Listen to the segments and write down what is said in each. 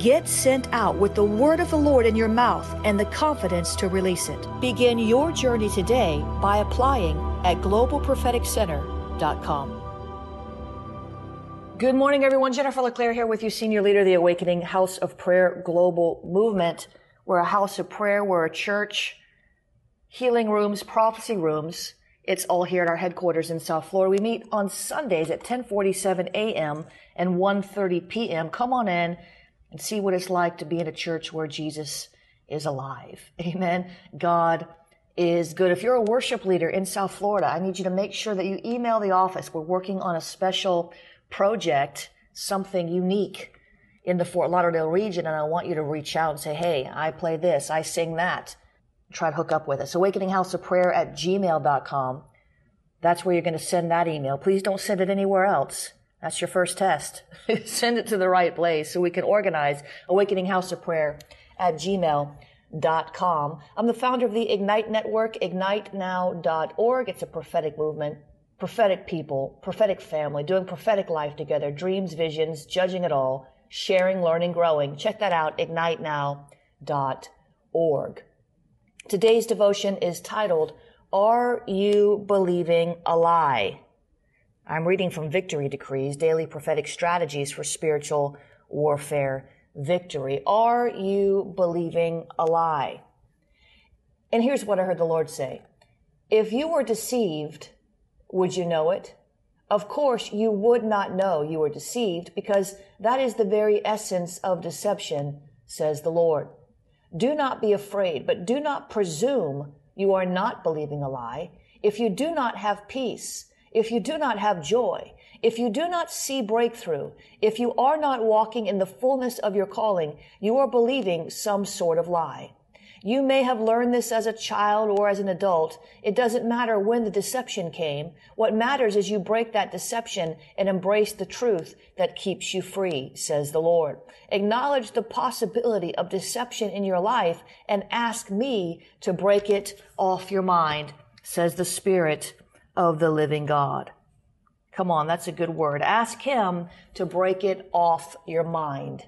Get sent out with the word of the Lord in your mouth and the confidence to release it. Begin your journey today by applying at globalpropheticcenter.com. Good morning, everyone. Jennifer LeClaire here with you, Senior Leader of the Awakening House of Prayer Global Movement. We're a house of prayer. We're a church, healing rooms, prophecy rooms. It's all here at our headquarters in South Florida. We meet on Sundays at 1047 a.m. and 1.30 p.m. Come on in and see what it's like to be in a church where Jesus is alive. Amen. God is good. If you're a worship leader in South Florida, I need you to make sure that you email the office. We're working on a special project, something unique in the Fort Lauderdale region, and I want you to reach out and say, hey, I play this, I sing that. Try to hook up with us. Awakening House of Prayer at gmail.com. That's where you're going to send that email. Please don't send it anywhere else. That's your first test. send it to the right place so we can organize Awakening House of Prayer at gmail.com. I'm the founder of the Ignite Network, ignitenow.org. It's a prophetic movement prophetic people, prophetic family, doing prophetic life together, dreams, visions, judging it all, sharing, learning, growing. Check that out, ignitenow.org. Today's devotion is titled, Are You Believing a Lie? I'm reading from Victory Decrees, Daily Prophetic Strategies for Spiritual Warfare Victory. Are you believing a lie? And here's what I heard the Lord say. If you were deceived, would you know it? Of course, you would not know you were deceived because that is the very essence of deception, says the Lord. Do not be afraid, but do not presume you are not believing a lie. If you do not have peace, if you do not have joy, if you do not see breakthrough, if you are not walking in the fullness of your calling, you are believing some sort of lie. You may have learned this as a child or as an adult. It doesn't matter when the deception came. What matters is you break that deception and embrace the truth that keeps you free, says the Lord. Acknowledge the possibility of deception in your life and ask me to break it off your mind, says the Spirit of the living God. Come on, that's a good word. Ask Him to break it off your mind.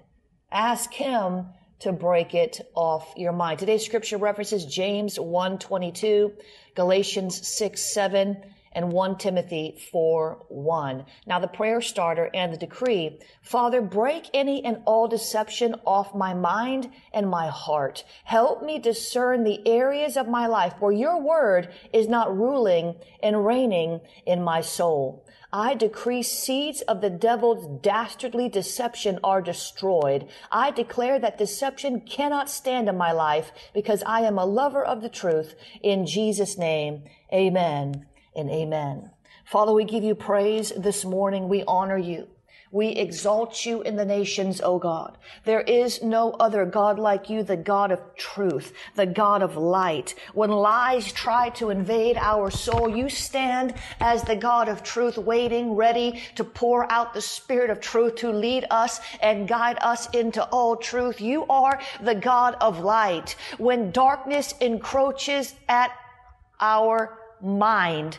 Ask Him to break it off your mind. Today's scripture references James 1:22, Galatians 6, 7, and 1 Timothy 4, 1. Now the prayer starter and the decree. Father, break any and all deception off my mind and my heart. Help me discern the areas of my life where your word is not ruling and reigning in my soul. I decree seeds of the devil's dastardly deception are destroyed. I declare that deception cannot stand in my life because I am a lover of the truth. In Jesus' name, amen and amen. Father, we give you praise this morning. We honor you. We exalt you in the nations, O God. There is no other God like you, the God of truth, the God of light. When lies try to invade our soul, you stand as the God of truth, waiting, ready to pour out the spirit of truth to lead us and guide us into all truth. You are the God of light. When darkness encroaches at our mind,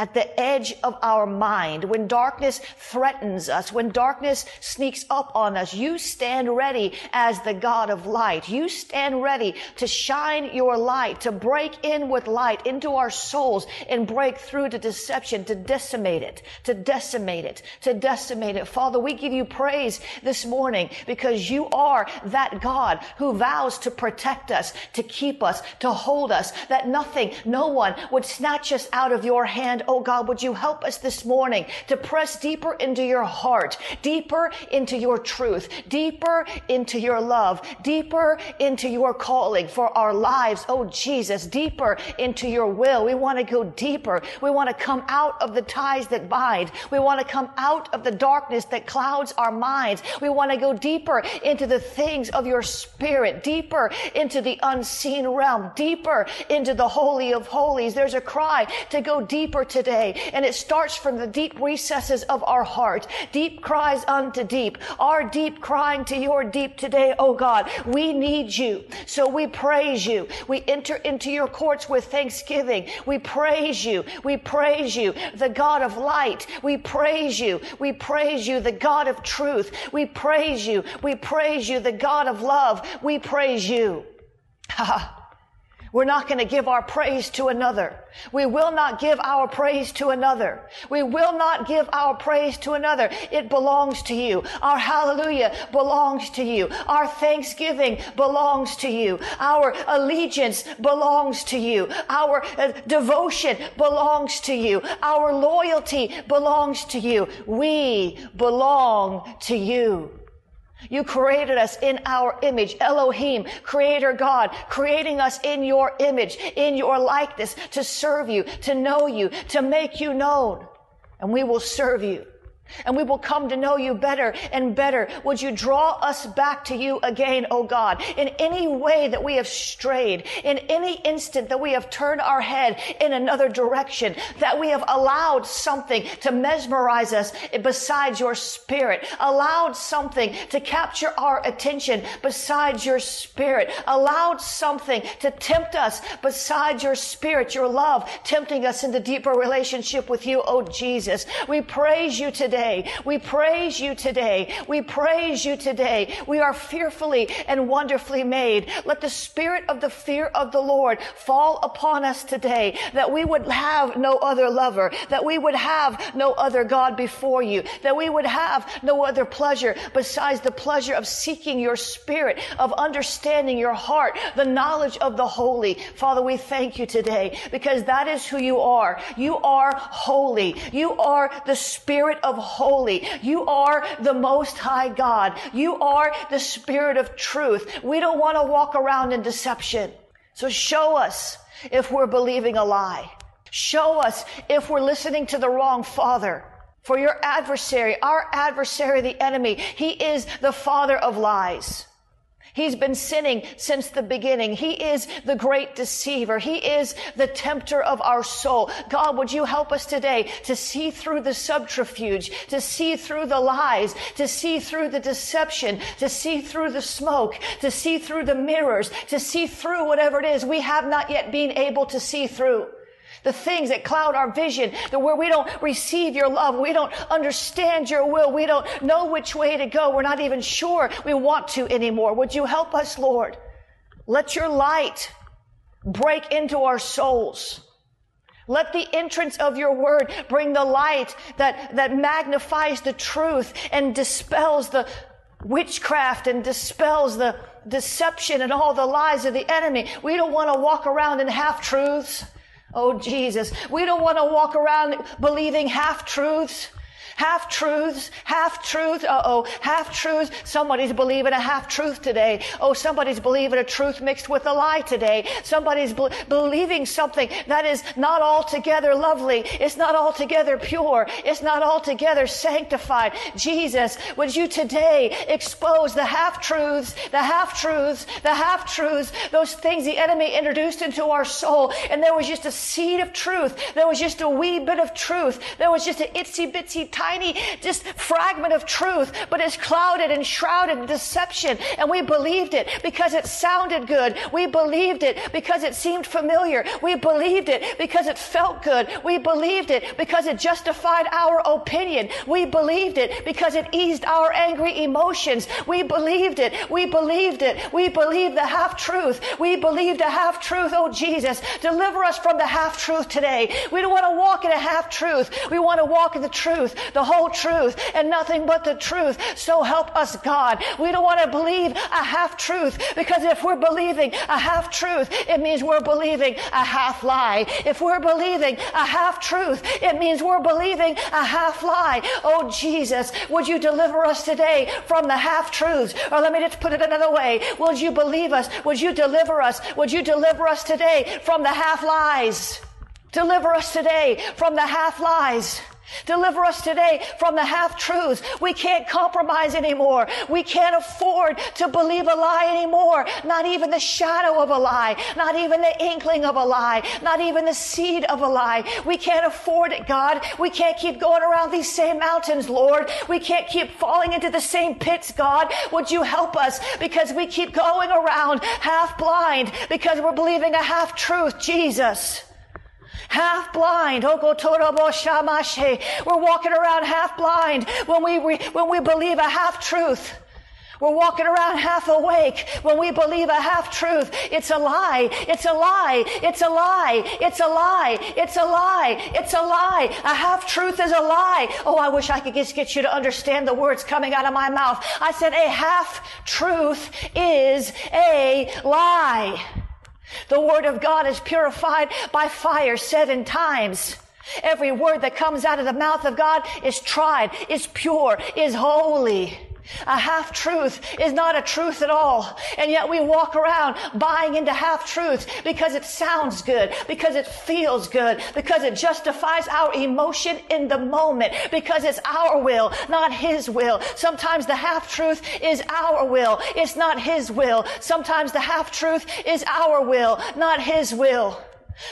at the edge of our mind, when darkness threatens us, when darkness sneaks up on us, you stand ready as the God of light. You stand ready to shine your light, to break in with light into our souls and break through to deception, to decimate it, to decimate it, to decimate it. Father, we give you praise this morning because you are that God who vows to protect us, to keep us, to hold us, that nothing, no one would snatch us out of your hand, oh God, would you help us this morning to press deeper into your heart, deeper into your truth, deeper into your love, deeper into your calling for our lives. Oh Jesus, deeper into your will. We want to go deeper. We want to come out of the ties that bind. We want to come out of the darkness that clouds our minds. We want to go deeper into the things of your spirit, deeper into the unseen realm, deeper into the holy of holies. There's a cry to go deeper today. And it starts from the deep recesses of our heart. Deep cries unto deep. Our deep crying to your deep today, oh God. We need you. So we praise you. We enter into your courts with thanksgiving. We praise you. We praise you, the God of light. We praise you. We praise you, the God of truth. We praise you. We praise you, the God of love. We praise you. Ha. We're not going to give our praise to another. We will not give our praise to another. We will not give our praise to another. It belongs to you. Our hallelujah belongs to you. Our thanksgiving belongs to you. Our allegiance belongs to you. Our uh, devotion belongs to you. Our loyalty belongs to you. We belong to you. You created us in our image, Elohim, creator God, creating us in your image, in your likeness to serve you, to know you, to make you known. And we will serve you and we will come to know you better and better. Would you draw us back to you again, O God, in any way that we have strayed, in any instant that we have turned our head in another direction, that we have allowed something to mesmerize us besides your spirit, allowed something to capture our attention besides your spirit, allowed something to tempt us besides your spirit, your love, tempting us into deeper relationship with you, O Jesus. We praise you today today. We praise you today. We praise you today. We are fearfully and wonderfully made. Let the spirit of the fear of the Lord fall upon us today that we would have no other lover, that we would have no other God before you, that we would have no other pleasure besides the pleasure of seeking your spirit, of understanding your heart, the knowledge of the holy. Father, we thank you today because that is who you are. You are holy. You are the spirit of holy. You are the most high God. You are the spirit of truth. We don't want to walk around in deception. So show us if we're believing a lie. Show us if we're listening to the wrong father. For your adversary, our adversary, the enemy, he is the father of lies. He's been sinning since the beginning. He is the great deceiver. He is the tempter of our soul. God, would you help us today to see through the subterfuge, to see through the lies, to see through the deception, to see through the smoke, to see through the mirrors, to see through whatever it is we have not yet been able to see through the things that cloud our vision, the where we don't receive your love, we don't understand your will, we don't know which way to go, we're not even sure we want to anymore. Would you help us, Lord? Let your light break into our souls. Let the entrance of your word bring the light that, that magnifies the truth and dispels the witchcraft and dispels the deception and all the lies of the enemy. We don't want to walk around in half truths. Oh, Jesus. We don't want to walk around believing half truths, Half truths, half truths. Uh oh, half truths. Somebody's believing a half truth today. Oh, somebody's believing a truth mixed with a lie today. Somebody's be- believing something that is not altogether lovely. It's not altogether pure. It's not altogether sanctified. Jesus, would you today expose the half truths, the half truths, the half truths, those things the enemy introduced into our soul. And there was just a seed of truth. There was just a wee bit of truth. There was just an itsy bitsy tiny just fragment of truth, but it's clouded and shrouded in deception. And we believed it because it sounded good. We believed it because it seemed familiar. We believed it because it felt good. We believed it because it justified our opinion. We believed it because it eased our angry emotions. We believed it. We believed it. We believed the half truth. We believed a half truth. Oh Jesus, deliver us from the half truth today. We don't want to walk in a half truth. We want to walk in the truth, the whole truth, and nothing but the truth. So help us, God. We don't want to believe a half truth because if we're believing a half truth, it means we're believing a half lie. If we're believing a half truth, it means we're believing a half lie. Oh Jesus, would you deliver us today from the half truths? Or let me just put it another way. Would you believe us? Would you deliver us? Would you deliver us today from the half lies? Deliver us today from the half lies. Deliver us today from the half truths. We can't compromise anymore. We can't afford to believe a lie anymore. Not even the shadow of a lie. Not even the inkling of a lie. Not even the seed of a lie. We can't afford it, God. We can't keep going around these same mountains, Lord. We can't keep falling into the same pits, God. Would you help us? Because we keep going around half blind because we're believing a half truth, Jesus half blind. Oh, oh, We're walking around half blind when we, when we believe a half truth. We're walking around half awake when we believe a half truth. It's a lie. It's a lie. It's a lie. It's a lie. It's a lie. It's a lie. A half truth is a lie. Oh, I wish I could just get you to understand the words coming out of my mouth. I said a half truth is a lie. The word of God is purified by fire seven times. Every word that comes out of the mouth of God is tried, is pure, is holy. A half truth is not a truth at all. And yet we walk around buying into half truths because it sounds good, because it feels good, because it justifies our emotion in the moment, because it's our will, not his will. Sometimes the half truth is our will. It's not his will. Sometimes the half truth is our will, not his will.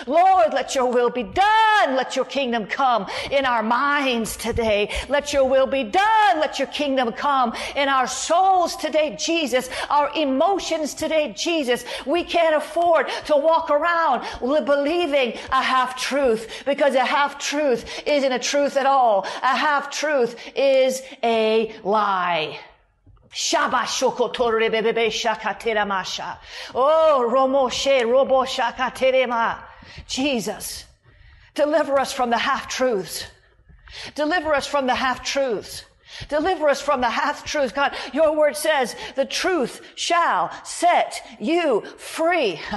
Lord, let your will be done. Let your kingdom come in our minds today. Let your will be done. Let your kingdom come in our souls today, Jesus. Our emotions today, Jesus. We can't afford to walk around believing a half truth because a half truth isn't a truth at all. A half truth is a lie. Oh, Romoshe, Robo Shakaterema. Jesus, deliver us from the half truths. Deliver us from the half truths. Deliver us from the half truths. God, your word says the truth shall set you free.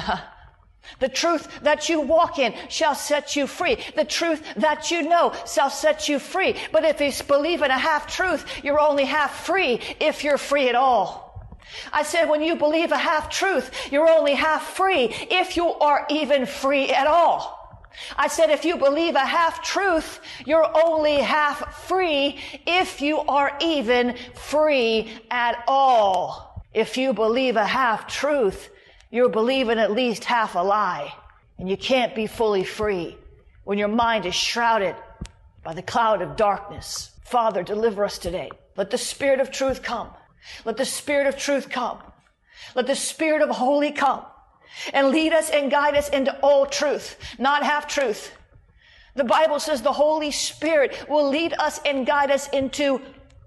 The truth that you walk in shall set you free. The truth that you know shall set you free. But if you believe in a half truth, you're only half free if you're free at all. I said, when you believe a half truth, you're only half free if you are even free at all. I said, if you believe a half truth, you're only half free if you are even free at all. If you believe a half truth, you're believing at least half a lie. And you can't be fully free when your mind is shrouded by the cloud of darkness. Father, deliver us today. Let the Spirit of truth come. Let the Spirit of truth come. Let the Spirit of holy come and lead us and guide us into all truth, not half truth. The Bible says the Holy Spirit will lead us and guide us into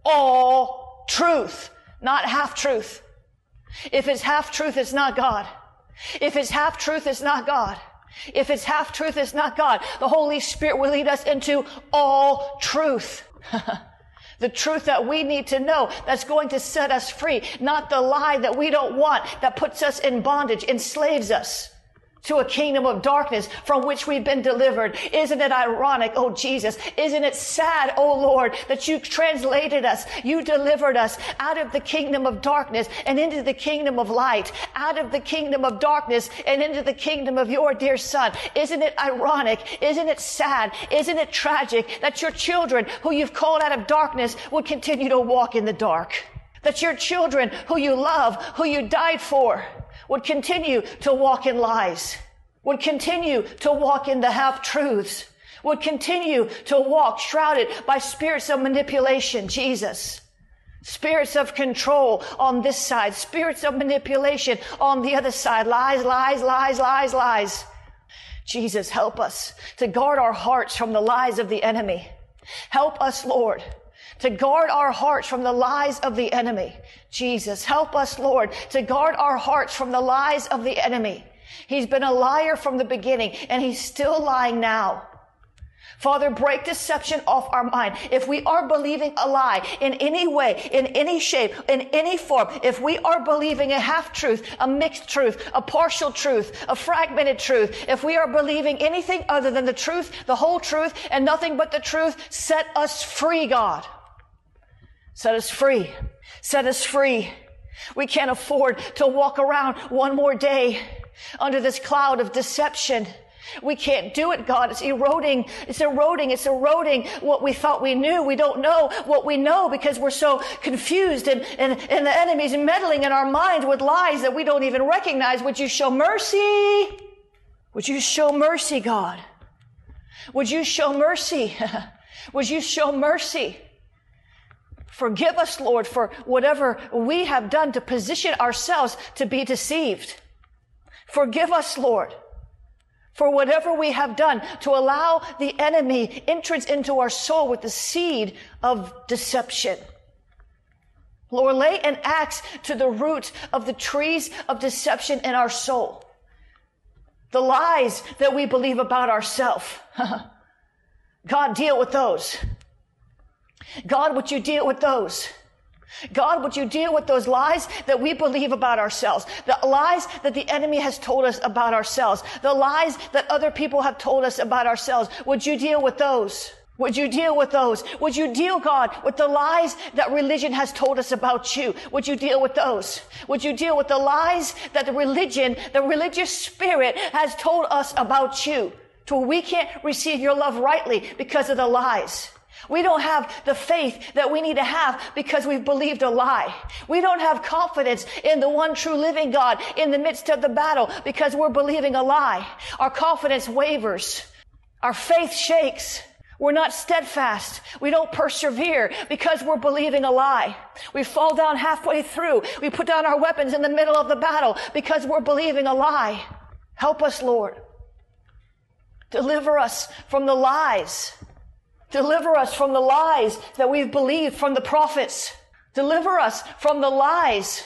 all truth, not half truth. If it's half truth, it's not God. If it's half truth, it's not God. If it's half truth, it's not God. The Holy Spirit will lead us into all truth. The truth that we need to know that's going to set us free, not the lie that we don't want that puts us in bondage, enslaves us. To a kingdom of darkness from which we've been delivered. Isn't it ironic, oh Jesus? Isn't it sad, oh Lord, that you translated us, you delivered us out of the kingdom of darkness and into the kingdom of light, out of the kingdom of darkness and into the kingdom of your dear son. Isn't it ironic? Isn't it sad? Isn't it tragic that your children who you've called out of darkness would continue to walk in the dark? That your children who you love, who you died for, would continue to walk in lies, would continue to walk in the half truths, would continue to walk shrouded by spirits of manipulation, Jesus. Spirits of control on this side, spirits of manipulation on the other side, lies, lies, lies, lies, lies. Jesus, help us to guard our hearts from the lies of the enemy. Help us, Lord, to guard our hearts from the lies of the enemy. Jesus, help us, Lord, to guard our hearts from the lies of the enemy. He's been a liar from the beginning and he's still lying now. Father, break deception off our mind. If we are believing a lie in any way, in any shape, in any form, if we are believing a half truth, a mixed truth, a partial truth, a fragmented truth, if we are believing anything other than the truth, the whole truth, and nothing but the truth, set us free, God. Set us free. Set us free. We can't afford to walk around one more day under this cloud of deception. We can't do it, God. It's eroding. It's eroding. It's eroding what we thought we knew. We don't know what we know because we're so confused and, and, and the enemy's meddling in our mind with lies that we don't even recognize. Would you show mercy? Would you show mercy, God? Would you show mercy? Would you show mercy? Forgive us, Lord, for whatever we have done to position ourselves to be deceived. Forgive us, Lord, for whatever we have done to allow the enemy entrance into our soul with the seed of deception. Lord, lay an axe to the root of the trees of deception in our soul. The lies that we believe about ourselves. God, deal with those. God, would you deal with those? God, would you deal with those lies that we believe about ourselves? The lies that the enemy has told us about ourselves. The lies that other people have told us about ourselves. Would you deal with those? Would you deal with those? Would you deal, God, with the lies that religion has told us about you? Would you deal with those? Would you deal with the lies that the religion, the religious spirit has told us about you? To where we can't receive your love rightly because of the lies. We don't have the faith that we need to have because we've believed a lie. We don't have confidence in the one true living God in the midst of the battle because we're believing a lie. Our confidence wavers. Our faith shakes. We're not steadfast. We don't persevere because we're believing a lie. We fall down halfway through. We put down our weapons in the middle of the battle because we're believing a lie. Help us, Lord. Deliver us from the lies Deliver us from the lies that we've believed from the prophets. Deliver us from the lies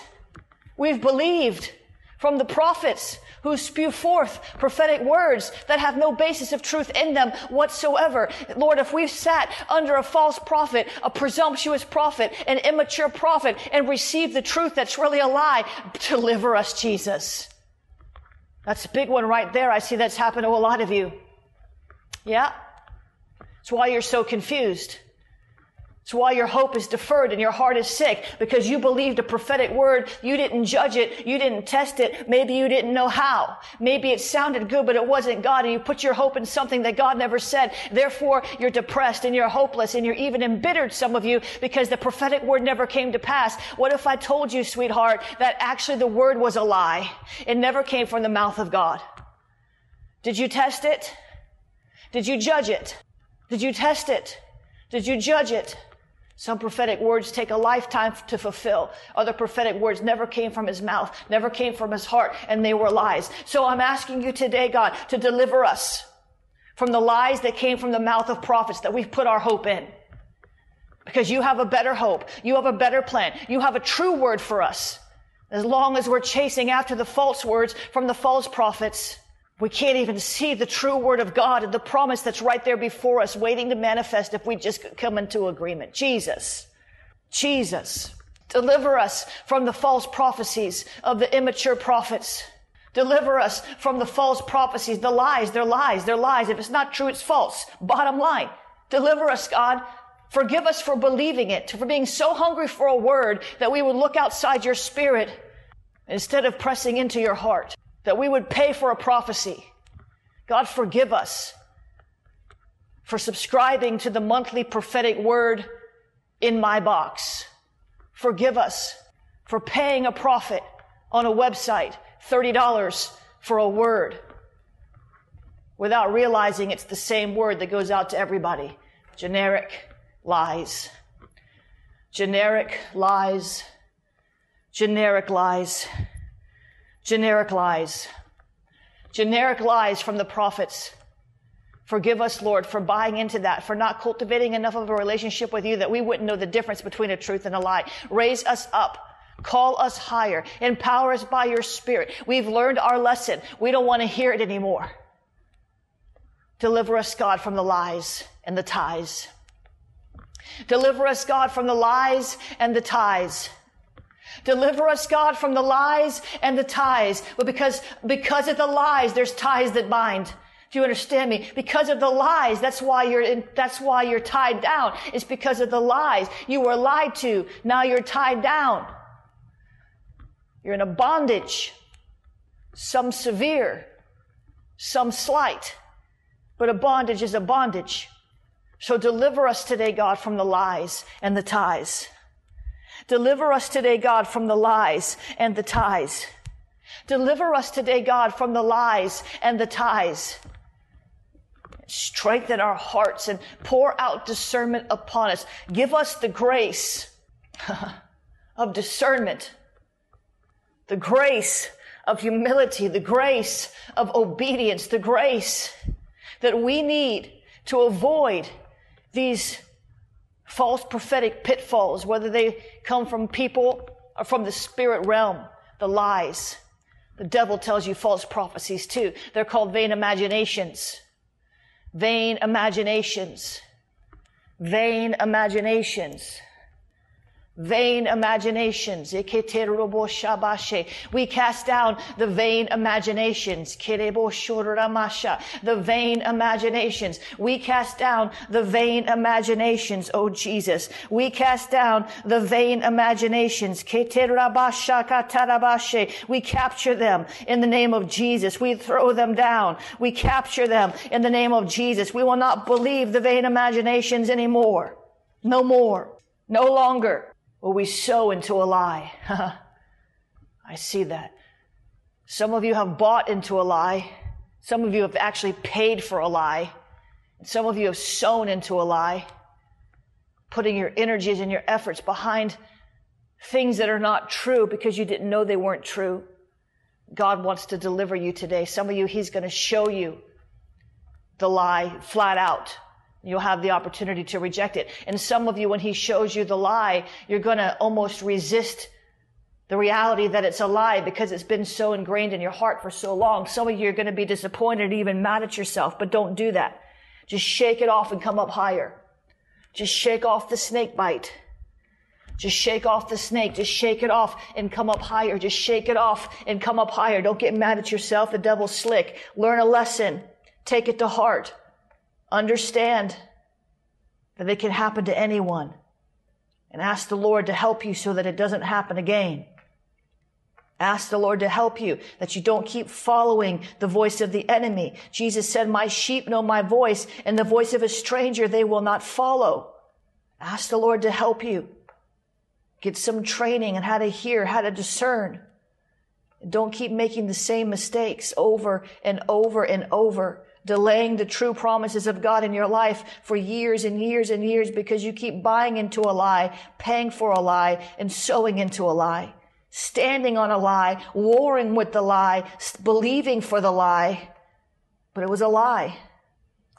we've believed from the prophets who spew forth prophetic words that have no basis of truth in them whatsoever. Lord, if we've sat under a false prophet, a presumptuous prophet, an immature prophet, and received the truth that's really a lie, deliver us, Jesus. That's a big one right there. I see that's happened to a lot of you. Yeah. It's why you're so confused. It's why your hope is deferred and your heart is sick because you believed a prophetic word. You didn't judge it. You didn't test it. Maybe you didn't know how. Maybe it sounded good, but it wasn't God and you put your hope in something that God never said. Therefore, you're depressed and you're hopeless and you're even embittered, some of you, because the prophetic word never came to pass. What if I told you, sweetheart, that actually the word was a lie? It never came from the mouth of God. Did you test it? Did you judge it? Did you test it? Did you judge it? Some prophetic words take a lifetime to fulfill. Other prophetic words never came from his mouth, never came from his heart, and they were lies. So I'm asking you today, God, to deliver us from the lies that came from the mouth of prophets that we've put our hope in. Because you have a better hope. You have a better plan. You have a true word for us. As long as we're chasing after the false words from the false prophets, we can't even see the true word of God and the promise that's right there before us, waiting to manifest if we just come into agreement. Jesus. Jesus. Deliver us from the false prophecies of the immature prophets. Deliver us from the false prophecies, the lies, they're lies, they're lies. If it's not true, it's false. Bottom line. Deliver us, God. Forgive us for believing it, for being so hungry for a word that we would look outside your spirit instead of pressing into your heart, that we would pay for a prophecy. God, forgive us for subscribing to the monthly prophetic word in my box. Forgive us for paying a prophet on a website $30 for a word without realizing it's the same word that goes out to everybody. Generic lies. Generic lies. Generic lies. Generic lies. Generic lies from the prophets. Forgive us, Lord, for buying into that, for not cultivating enough of a relationship with you that we wouldn't know the difference between a truth and a lie. Raise us up. Call us higher. Empower us by your spirit. We've learned our lesson. We don't want to hear it anymore. Deliver us, God, from the lies and the ties. Deliver us, God, from the lies and the ties. Deliver us, God, from the lies and the ties. But because, because of the lies, there's ties that bind. Do you understand me? Because of the lies, that's why you're in, that's why you're tied down. It's because of the lies. You were lied to. Now you're tied down. You're in a bondage. Some severe, some slight. But a bondage is a bondage. So deliver us today, God, from the lies and the ties. Deliver us today, God, from the lies and the ties. Deliver us today, God, from the lies and the ties. Strengthen our hearts and pour out discernment upon us. Give us the grace of discernment, the grace of humility, the grace of obedience, the grace that we need to avoid these false prophetic pitfalls, whether they come from people or from the spirit realm, the lies. The devil tells you false prophecies too. They're called vain imaginations. Vain imaginations. Vain imaginations vain imaginations. We cast down the vain imaginations. The vain imaginations. We cast down the vain imaginations, oh Jesus. We cast down the vain imaginations. We capture them in the name of Jesus. We throw them down. We capture them in the name of Jesus. We will not believe the vain imaginations anymore. No more. No longer. Will we sow into a lie? I see that. Some of you have bought into a lie. Some of you have actually paid for a lie. Some of you have sown into a lie, putting your energies and your efforts behind things that are not true because you didn't know they weren't true. God wants to deliver you today. Some of you, He's going to show you the lie flat out. You'll have the opportunity to reject it. And some of you, when he shows you the lie, you're going to almost resist the reality that it's a lie because it's been so ingrained in your heart for so long. Some of you are going to be disappointed, even mad at yourself, but don't do that. Just shake it off and come up higher. Just shake off the snake bite. Just shake off the snake. Just shake it off and come up higher. Just shake it off and come up higher. Don't get mad at yourself. The devil's slick. Learn a lesson. Take it to heart. Understand that it can happen to anyone and ask the Lord to help you so that it doesn't happen again. Ask the Lord to help you, that you don't keep following the voice of the enemy. Jesus said, my sheep know my voice and the voice of a stranger they will not follow. Ask the Lord to help you. Get some training on how to hear, how to discern. Don't keep making the same mistakes over and over and over delaying the true promises of God in your life for years and years and years because you keep buying into a lie, paying for a lie, and sowing into a lie. Standing on a lie, warring with the lie, believing for the lie. But it was a lie.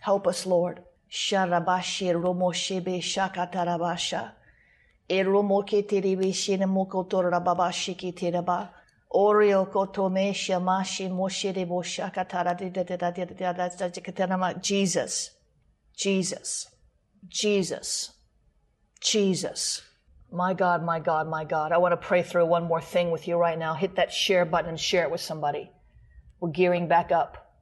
Help us, Lord. Shakatarabasha. Oreo kotome shamashi moshire boshakatara Jesus. Jesus. Jesus. Jesus. My God, my God, my God. I want to pray through one more thing with you right now. Hit that share button and share it with somebody. We're gearing back up.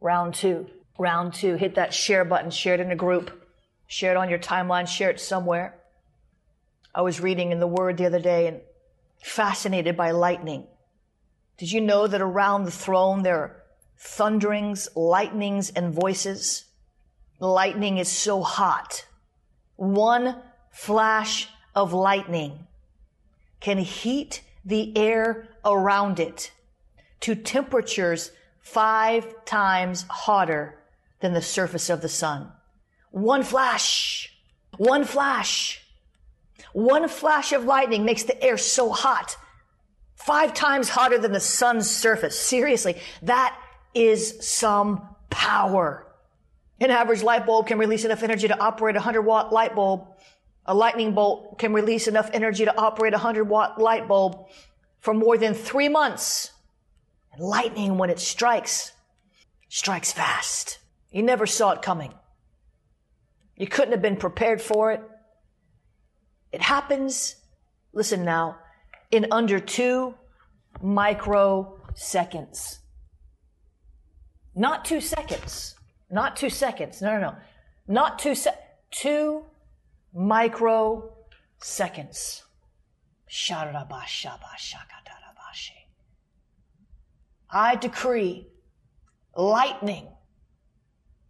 Round two. Round two. Hit that share button, share it in a group, share it on your timeline, share it somewhere. I was reading in the Word the other day and fascinated by lightning. Did you know that around the throne there are thunderings, lightnings, and voices? Lightning is so hot. One flash of lightning can heat the air around it to temperatures five times hotter than the surface of the sun. One flash, one flash, one flash of lightning makes the air so hot, five times hotter than the sun's surface. Seriously, that is some power. An average light bulb can release enough energy to operate a 100 watt light bulb. A lightning bolt can release enough energy to operate a 100 watt light bulb for more than three months. And lightning, when it strikes, strikes fast. You never saw it coming. You couldn't have been prepared for it. It happens, listen now, in under two microseconds. Not two seconds. Not two seconds. No, no, no. Not two se- two microseconds. I decree lightning,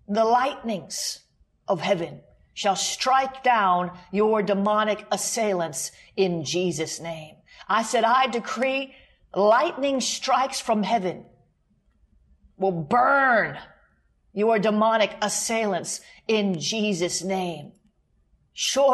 the lightnings of heaven shall strike down your demonic assailants in Jesus' name. I said, I decree lightning strikes from heaven will burn your demonic assailants in Jesus' name. Psalm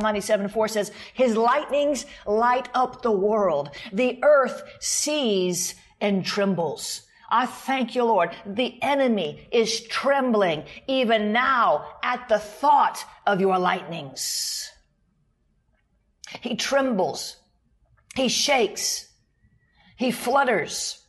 97 4 says, His lightnings light up the world. The earth sees and trembles. I thank you, Lord. The enemy is trembling even now at the thought of your lightnings. He trembles. He shakes. He flutters.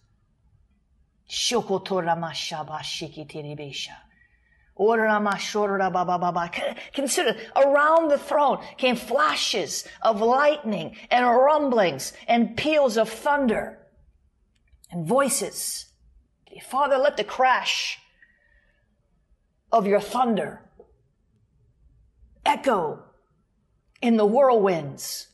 Consider around the throne came flashes of lightning and rumblings and peals of thunder and voices. Father, let the crash of your thunder echo in the whirlwinds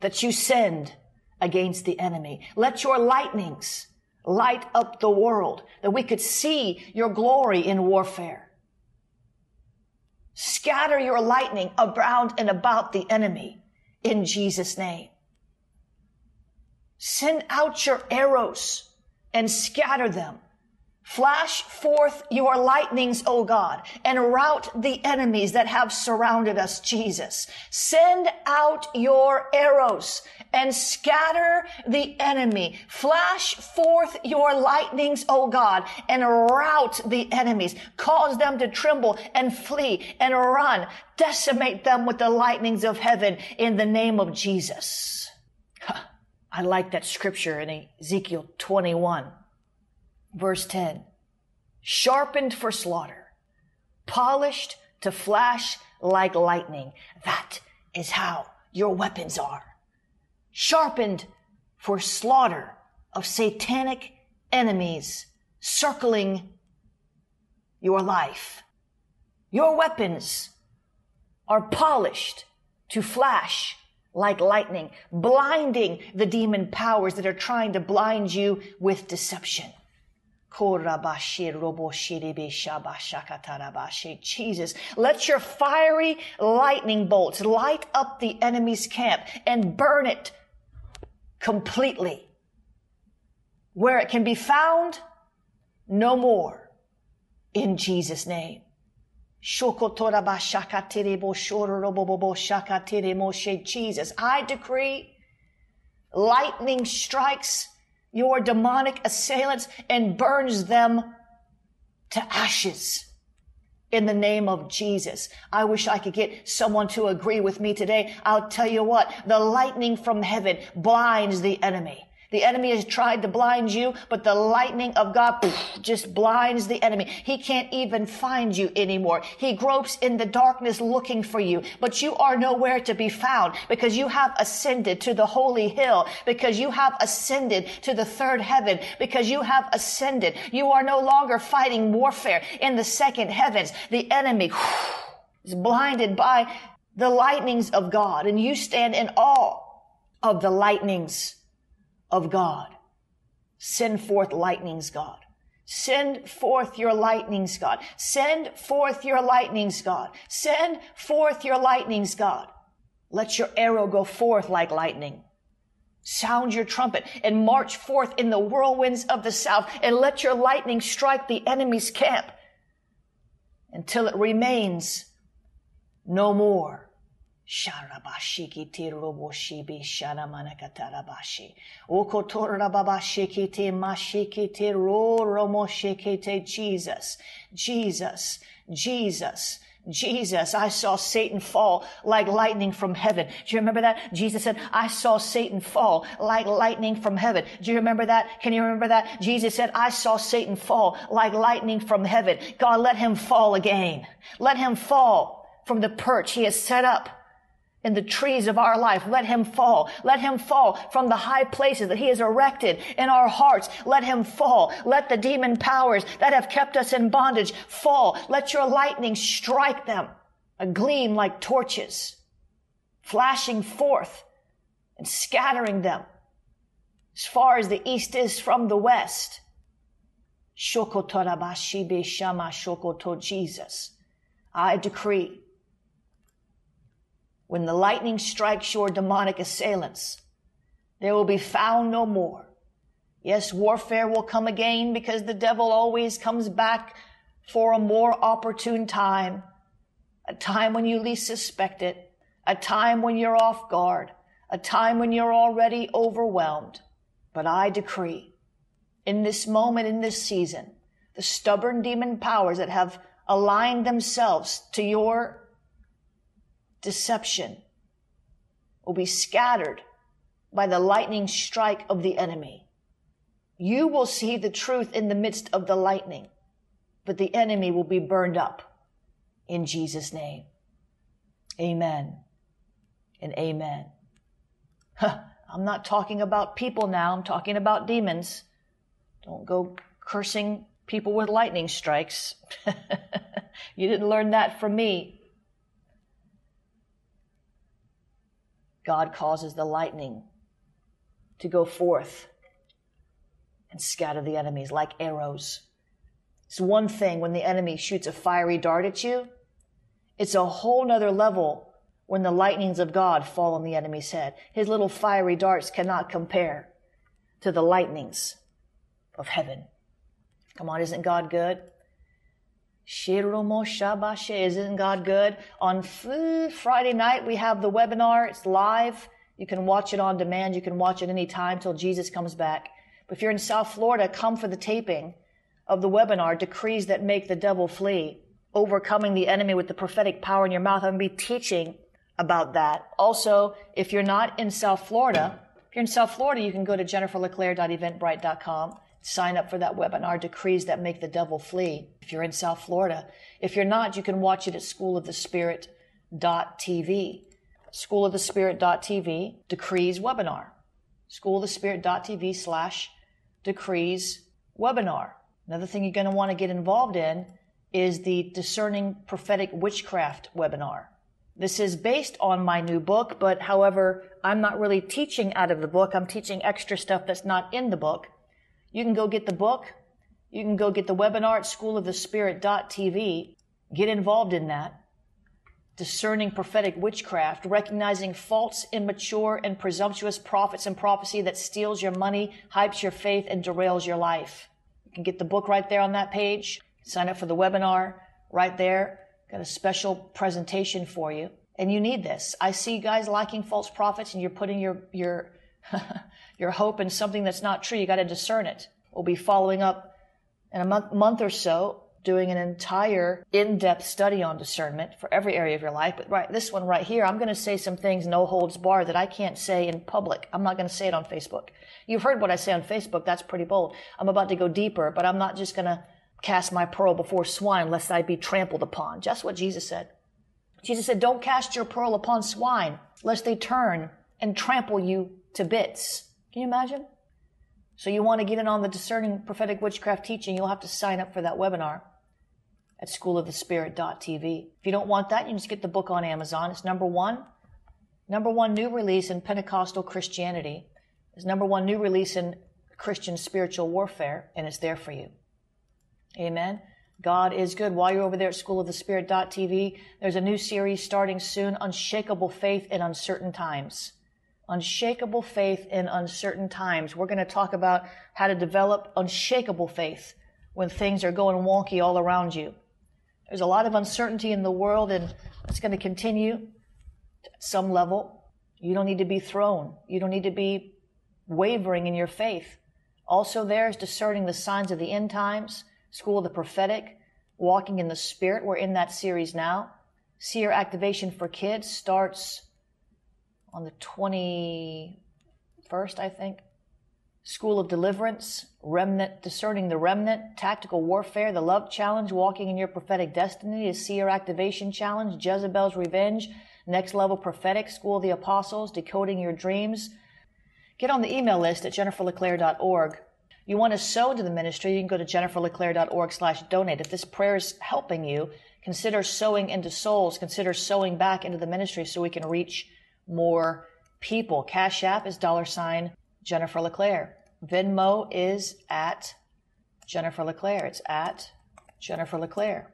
that you send against the enemy. Let your lightnings light up the world that we could see your glory in warfare. Scatter your lightning around and about the enemy in Jesus name. Send out your arrows and scatter them Flash forth your lightnings, O God, and rout the enemies that have surrounded us, Jesus. Send out your arrows and scatter the enemy. Flash forth your lightnings, O God, and rout the enemies. Cause them to tremble and flee and run. Decimate them with the lightnings of heaven in the name of Jesus. I like that scripture in Ezekiel 21. Verse 10 sharpened for slaughter, polished to flash like lightning. That is how your weapons are. Sharpened for slaughter of satanic enemies circling your life. Your weapons are polished to flash like lightning, blinding the demon powers that are trying to blind you with deception. Jesus, let your fiery lightning bolts light up the enemy's camp and burn it completely. Where it can be found, no more. In Jesus' name. Jesus, I decree lightning strikes your demonic assailants and burns them to ashes in the name of Jesus. I wish I could get someone to agree with me today. I'll tell you what, the lightning from heaven blinds the enemy. The enemy has tried to blind you, but the lightning of God just blinds the enemy. He can't even find you anymore. He gropes in the darkness looking for you, but you are nowhere to be found because you have ascended to the holy hill, because you have ascended to the third heaven, because you have ascended. You are no longer fighting warfare in the second heavens. The enemy is blinded by the lightnings of God, and you stand in awe of the lightnings of God. Send forth lightnings, God. Send forth your lightnings, God. Send forth your lightnings, God. Send forth your lightnings, God. Let your arrow go forth like lightning. Sound your trumpet and march forth in the whirlwinds of the south and let your lightning strike the enemy's camp until it remains no more. Sharabashiki te roboshibi sharamanakatarabashi. Okotorababashiki te mashiki te ro romoshiki te Jesus. Jesus. Jesus. Jesus, I saw Satan fall like lightning from heaven. Do you remember that? Jesus said, I saw Satan fall like lightning from heaven. Do you remember that? Can you remember that? Jesus said, I saw Satan fall like lightning from heaven. God, let him fall again. Let him fall from the perch he has set up in the trees of our life. Let him fall. Let him fall from the high places that he has erected in our hearts. Let him fall. Let the demon powers that have kept us in bondage fall. Let your lightning strike them, a gleam like torches, flashing forth and scattering them as far as the east is from the west. Shoko Shokotorabashibe shama shokoto Jesus. I decree when the lightning strikes your demonic assailants, they will be found no more. Yes, warfare will come again because the devil always comes back for a more opportune time, a time when you least suspect it, a time when you're off guard, a time when you're already overwhelmed. But I decree in this moment, in this season, the stubborn demon powers that have aligned themselves to your deception will be scattered by the lightning strike of the enemy. You will see the truth in the midst of the lightning, but the enemy will be burned up in Jesus' name. Amen and amen. Huh, I'm not talking about people now. I'm talking about demons. Don't go cursing people with lightning strikes. you didn't learn that from me. God causes the lightning to go forth and scatter the enemies like arrows. It's one thing when the enemy shoots a fiery dart at you. It's a whole nother level when the lightnings of God fall on the enemy's head. His little fiery darts cannot compare to the lightnings of heaven. Come on, isn't God good? Shiromo Shabashe, isn't God good? On Friday night, we have the webinar. It's live. You can watch it on demand. You can watch it anytime till Jesus comes back. But if you're in South Florida, come for the taping of the webinar, Decrees That Make the Devil Flee, Overcoming the Enemy with the Prophetic Power in Your Mouth. I'm going to be teaching about that. Also, if you're not in South Florida, if you're in South Florida, you can go to jenniferleclaire.eventbrite.com sign up for that webinar, Decrees That Make the Devil Flee, if you're in South Florida. If you're not, you can watch it at schoolofthespirit.tv. Schoolofthespirit.tv, Decrees webinar. Schoolofthespirit.tv slash Decrees webinar. Another thing you're going to want to get involved in is the Discerning Prophetic Witchcraft webinar. This is based on my new book, but however, I'm not really teaching out of the book. I'm teaching extra stuff that's not in the book. You can go get the book. You can go get the webinar at schoolofthespirit.tv. Get involved in that. Discerning prophetic witchcraft, recognizing false, immature, and presumptuous prophets and prophecy that steals your money, hypes your faith, and derails your life. You can get the book right there on that page. Sign up for the webinar right there. Got a special presentation for you. And you need this. I see you guys liking false prophets and you're putting your, your, your hope in something that's not true, you got to discern it. We'll be following up in a month, or so doing an entire in-depth study on discernment for every area of your life. But right, this one right here, I'm going to say some things no holds bar that I can't say in public. I'm not going to say it on Facebook. You've heard what I say on Facebook. That's pretty bold. I'm about to go deeper, but I'm not just going to cast my pearl before swine lest I be trampled upon. Just what Jesus said. Jesus said, don't cast your pearl upon swine lest they turn and trample you to bits. Can you imagine? So you want to get in on the discerning prophetic witchcraft teaching, you'll have to sign up for that webinar at schoolofthespirit.tv. If you don't want that, you can just get the book on Amazon. It's number one. Number one new release in Pentecostal Christianity. It's number one new release in Christian spiritual warfare, and it's there for you. Amen. God is good. While you're over there at schoolofthespirit.tv, there's a new series starting soon, Unshakable Faith in Uncertain Times unshakable faith in uncertain times. We're going to talk about how to develop unshakable faith when things are going wonky all around you. There's a lot of uncertainty in the world and it's going to continue at some level. You don't need to be thrown. You don't need to be wavering in your faith. Also there is discerning the signs of the end times, school of the prophetic, walking in the spirit. We're in that series now. Seer activation for kids starts on the 21st, I think. School of Deliverance, Remnant, Discerning the Remnant, Tactical Warfare, The Love Challenge, Walking in Your Prophetic Destiny, a Seer Activation Challenge, Jezebel's Revenge, Next Level Prophetic, School of the Apostles, Decoding Your Dreams. Get on the email list at jenniferleclaire.org. You want to sow to the ministry, you can go to jenniferleclaire.org slash donate. If this prayer is helping you, consider sowing into souls, consider sowing back into the ministry so we can reach more people. Cash App is dollar sign Jennifer LeClaire. Venmo is at Jennifer LeClaire. It's at Jennifer LeClaire.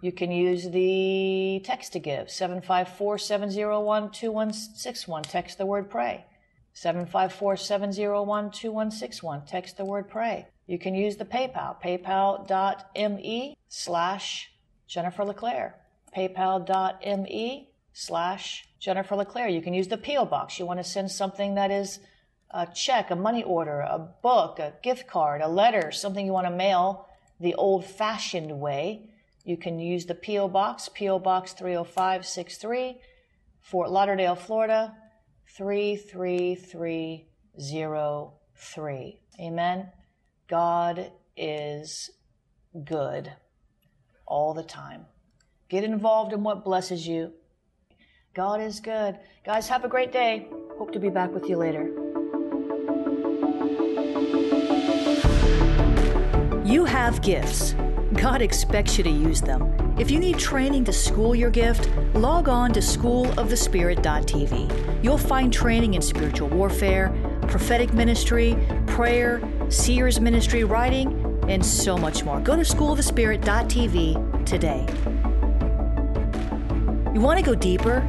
You can use the text to give 754 701 2161. Text the word pray. 754 701 2161. Text the word pray. You can use the PayPal, paypal.me slash Jennifer LeClaire. PayPal.me slash Jennifer LeClaire. You can use the P.O. Box. You want to send something that is a check, a money order, a book, a gift card, a letter, something you want to mail the old fashioned way. You can use the P.O. Box, P.O. Box 30563, Fort Lauderdale, Florida 33303. Amen. God is good all the time. Get involved in what blesses you. God is good. Guys, have a great day. Hope to be back with you later. You have gifts. God expects you to use them. If you need training to school your gift, log on to schoolofthespirit.tv. You'll find training in spiritual warfare, prophetic ministry, prayer, seers ministry, writing, and so much more. Go to schoolofthespirit.tv today. You want to go deeper?